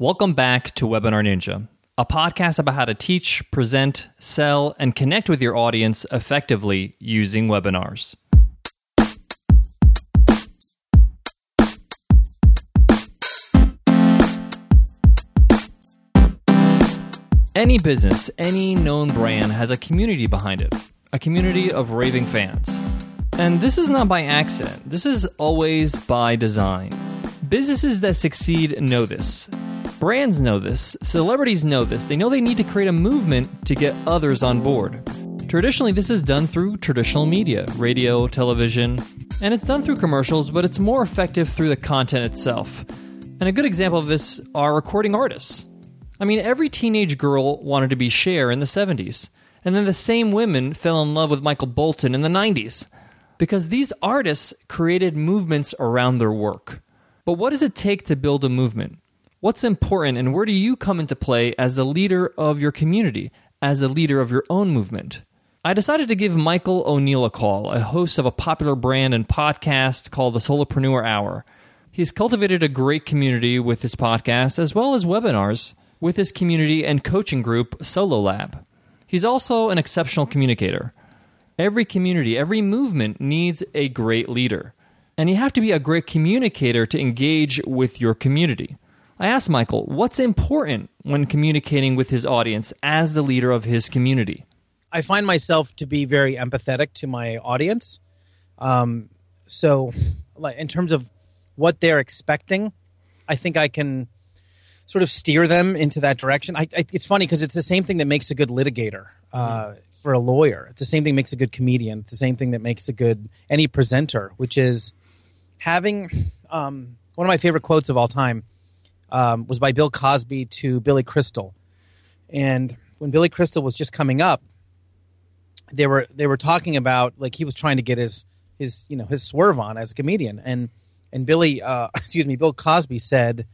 Welcome back to Webinar Ninja, a podcast about how to teach, present, sell, and connect with your audience effectively using webinars. Any business, any known brand has a community behind it, a community of raving fans. And this is not by accident, this is always by design. Businesses that succeed know this. Brands know this. Celebrities know this. They know they need to create a movement to get others on board. Traditionally, this is done through traditional media radio, television, and it's done through commercials, but it's more effective through the content itself. And a good example of this are recording artists. I mean, every teenage girl wanted to be Cher in the 70s, and then the same women fell in love with Michael Bolton in the 90s because these artists created movements around their work. But what does it take to build a movement? What's important, and where do you come into play as a leader of your community, as a leader of your own movement? I decided to give Michael O'Neill a call, a host of a popular brand and podcast called the Solopreneur Hour. He's cultivated a great community with his podcast, as well as webinars with his community and coaching group, Solo Lab. He's also an exceptional communicator. Every community, every movement needs a great leader. And you have to be a great communicator to engage with your community. I asked Michael what's important when communicating with his audience as the leader of his community. I find myself to be very empathetic to my audience. Um, so, like in terms of what they're expecting, I think I can sort of steer them into that direction. I, I, it's funny because it's the same thing that makes a good litigator uh, mm-hmm. for a lawyer. It's the same thing that makes a good comedian. It's the same thing that makes a good any presenter, which is having um, one of my favorite quotes of all time um, was by Bill Cosby to Billy Crystal, and when Billy Crystal was just coming up, they were they were talking about like he was trying to get his his you know his swerve on as a comedian, and and Billy uh, excuse me Bill Cosby said.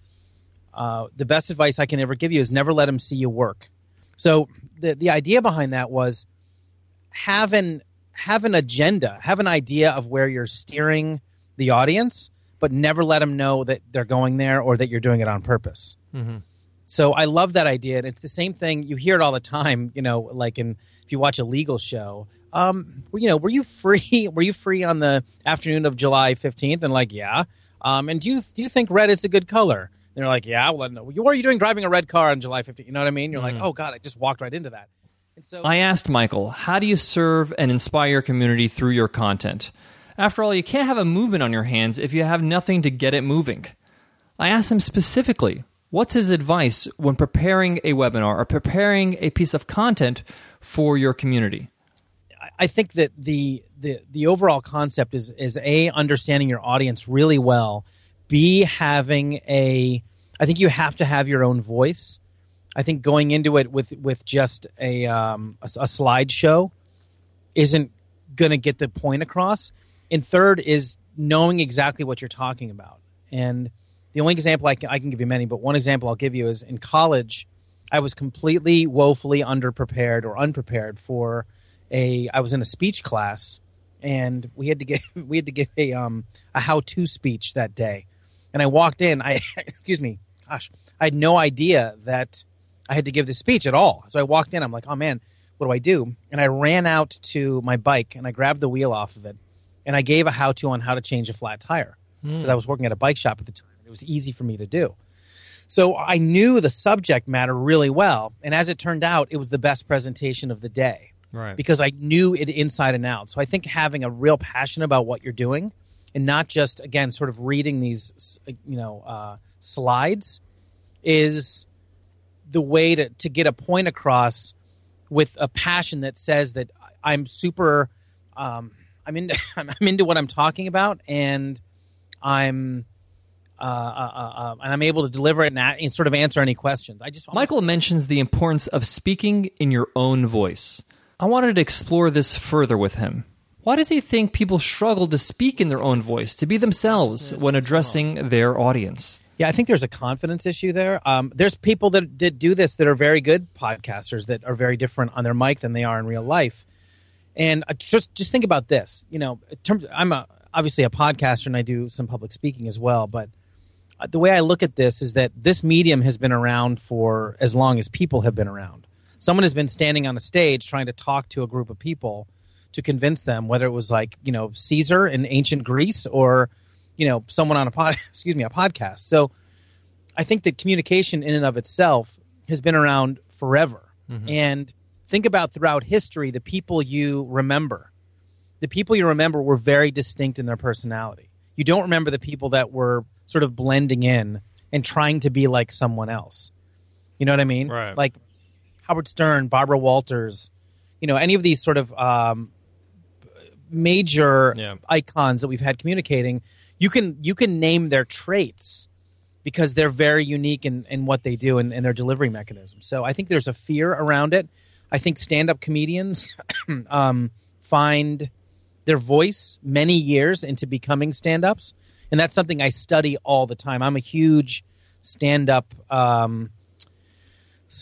Uh, the best advice I can ever give you is never let him see you work. So the the idea behind that was have an have an agenda, have an idea of where you're steering the audience, but never let them know that they're going there or that you're doing it on purpose. Mm-hmm. So I love that idea. And it's the same thing. You hear it all the time, you know, like in, if you watch a legal show, um, you know, were you free? Were you free on the afternoon of July 15th? And like, yeah. Um, and do you, do you think red is a good color? And they're like, yeah. Well, no. What are you doing driving a red car on July 15th? You know what I mean? You're mm-hmm. like, oh God, I just walked right into that. And so I asked Michael, how do you serve and inspire your community through your content? After all, you can't have a movement on your hands if you have nothing to get it moving. I asked him specifically, what's his advice when preparing a webinar or preparing a piece of content for your community? I think that the the the overall concept is is a understanding your audience really well, b having a I think you have to have your own voice. I think going into it with with just a um, a, a slideshow isn't going to get the point across. And third is knowing exactly what you're talking about. And the only example I can, I can give you many, but one example I'll give you is in college, I was completely woefully underprepared or unprepared for a. I was in a speech class, and we had to get we had to give a um a how to speech that day, and I walked in. I excuse me, gosh, I had no idea that I had to give this speech at all. So I walked in. I'm like, oh man, what do I do? And I ran out to my bike and I grabbed the wheel off of it and I gave a how to on how to change a flat tire because mm. I was working at a bike shop at the time. It was easy for me to do. So I knew the subject matter really well. And as it turned out, it was the best presentation of the day. Right. Because I knew it inside and out. So I think having a real passion about what you're doing and not just, again, sort of reading these, you know, uh, slides is the way to, to get a point across with a passion that says that I'm super um, I'm into I'm into what I'm talking about, and I'm uh, uh, uh, uh, and I'm able to deliver it and, and, sort of answer any questions. I just Michael mentions the importance of speaking in your own voice. I wanted to explore this further with him. Why does he think people struggle to speak in their own voice, to be themselves when addressing their audience? Yeah, I think there's a confidence issue there. Um, there's people that, that do this that are very good podcasters that are very different on their mic than they are in real life. And just just think about this. You know, terms, I'm a, obviously a podcaster and I do some public speaking as well. But uh, the way I look at this is that this medium has been around for as long as people have been around. Someone has been standing on a stage trying to talk to a group of people to convince them, whether it was like you know Caesar in ancient Greece or you know someone on a pod, excuse me, a podcast. So I think that communication in and of itself has been around forever. Mm-hmm. And think about throughout history the people you remember. The people you remember were very distinct in their personality. You don't remember the people that were sort of blending in and trying to be like someone else. You know what I mean? Right. Like Howard Stern, Barbara Walters, you know, any of these sort of um, major yeah. icons that we've had communicating, you can you can name their traits because they're very unique in, in what they do and, and their delivery mechanism. So I think there's a fear around it. I think stand up comedians um, find their voice many years into becoming stand ups. And that's something I study all the time. I'm a huge stand up um,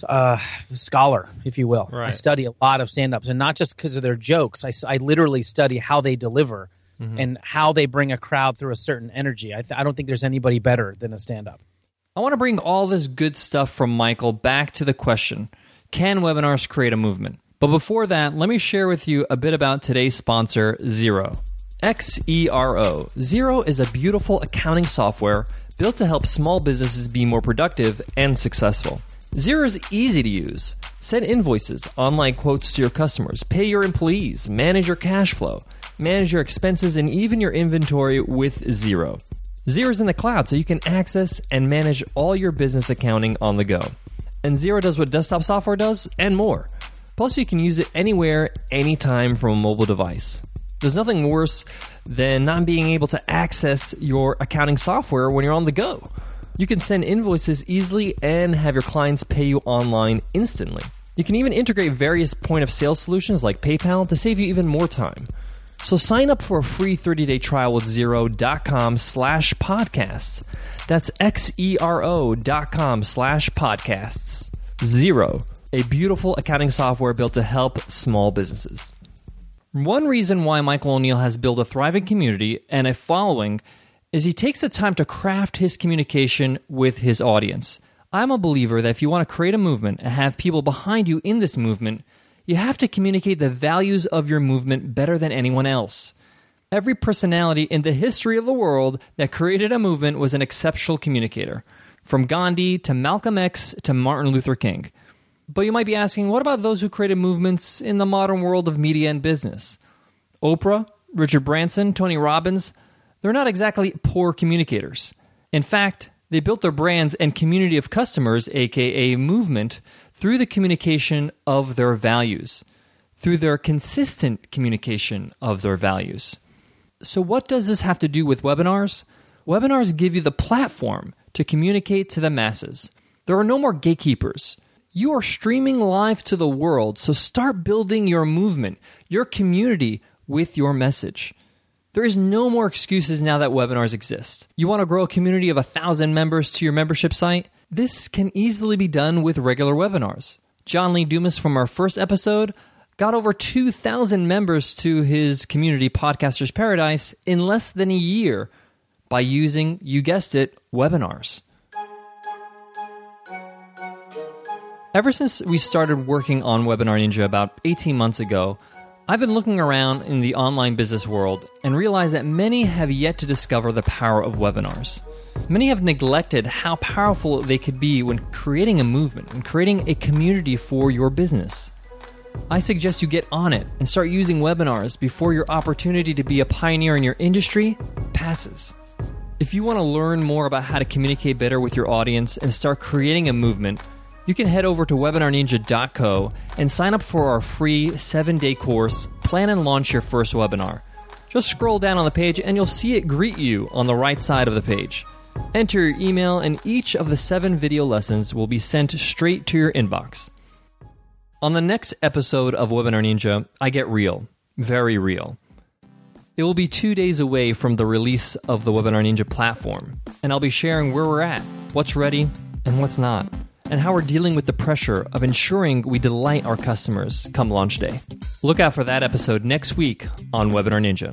uh, scholar, if you will. Right. I study a lot of stand ups, and not just because of their jokes. I, I literally study how they deliver mm-hmm. and how they bring a crowd through a certain energy. I, th- I don't think there's anybody better than a stand up. I want to bring all this good stuff from Michael back to the question Can webinars create a movement? But before that, let me share with you a bit about today's sponsor, Xero. X E R O. Xero is a beautiful accounting software built to help small businesses be more productive and successful. Xero is easy to use. Send invoices, online quotes to your customers, pay your employees, manage your cash flow, manage your expenses, and even your inventory with Xero. Xero is in the cloud, so you can access and manage all your business accounting on the go. And Xero does what desktop software does and more. Plus, you can use it anywhere, anytime from a mobile device. There's nothing worse than not being able to access your accounting software when you're on the go. You can send invoices easily and have your clients pay you online instantly. You can even integrate various point of sale solutions like PayPal to save you even more time. So sign up for a free 30-day trial with Xero.com slash podcasts. That's X-E-R-O dot com slash podcasts. Xero, a beautiful accounting software built to help small businesses. One reason why Michael O'Neill has built a thriving community and a following is he takes the time to craft his communication with his audience. I'm a believer that if you want to create a movement and have people behind you in this movement, you have to communicate the values of your movement better than anyone else. Every personality in the history of the world that created a movement was an exceptional communicator, from Gandhi to Malcolm X to Martin Luther King. But you might be asking, what about those who created movements in the modern world of media and business? Oprah, Richard Branson, Tony Robbins, they're not exactly poor communicators. In fact, they built their brands and community of customers, aka movement, through the communication of their values, through their consistent communication of their values. So, what does this have to do with webinars? Webinars give you the platform to communicate to the masses. There are no more gatekeepers. You are streaming live to the world, so start building your movement, your community with your message. There is no more excuses now that webinars exist. You want to grow a community of a thousand members to your membership site? This can easily be done with regular webinars. John Lee Dumas from our first episode got over 2,000 members to his community, Podcasters Paradise, in less than a year by using, you guessed it, webinars. Ever since we started working on Webinar Ninja about 18 months ago, I've been looking around in the online business world and realized that many have yet to discover the power of webinars. Many have neglected how powerful they could be when creating a movement and creating a community for your business. I suggest you get on it and start using webinars before your opportunity to be a pioneer in your industry passes. If you want to learn more about how to communicate better with your audience and start creating a movement, you can head over to webinarninja.co and sign up for our free seven day course, Plan and Launch Your First Webinar. Just scroll down on the page and you'll see it greet you on the right side of the page. Enter your email, and each of the seven video lessons will be sent straight to your inbox. On the next episode of Webinar Ninja, I get real, very real. It will be two days away from the release of the Webinar Ninja platform, and I'll be sharing where we're at, what's ready, and what's not and how we're dealing with the pressure of ensuring we delight our customers come launch day. Look out for that episode next week on Webinar Ninja.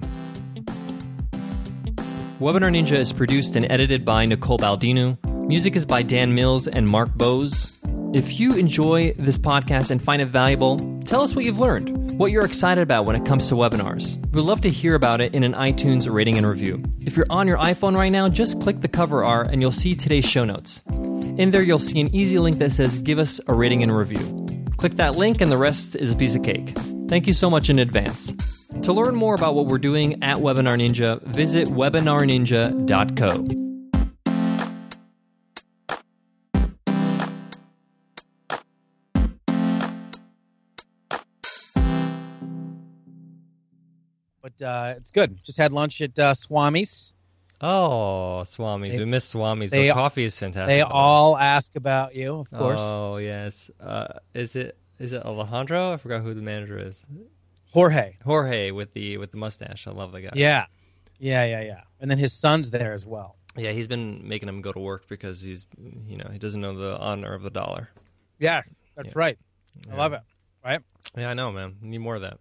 Webinar Ninja is produced and edited by Nicole Baldino. Music is by Dan Mills and Mark Bose. If you enjoy this podcast and find it valuable, tell us what you've learned, what you're excited about when it comes to webinars. We'd love to hear about it in an iTunes rating and review. If you're on your iPhone right now, just click the cover R and you'll see today's show notes. In there, you'll see an easy link that says Give us a rating and review. Click that link, and the rest is a piece of cake. Thank you so much in advance. To learn more about what we're doing at Webinar Ninja, visit webinarninja.co. uh, it's good. Just had lunch at uh, Swami's. Oh, Swamis. They- we miss Swamis. they- The coffee is fantastic. They all ask about you, of course. Oh, yes. Uh, is it is it Alejandro? I forgot who the manager is. Jorge. Jorge with the with the mustache. I love the guy. Yeah. Yeah, yeah, yeah. And then his son's there as well. Yeah, he's been making him go to work because he's you know, he doesn't know the honor of the dollar. Yeah, that's Yeah. right. I Yeah. love it. Right? Yeah, I know, man. Need more of that.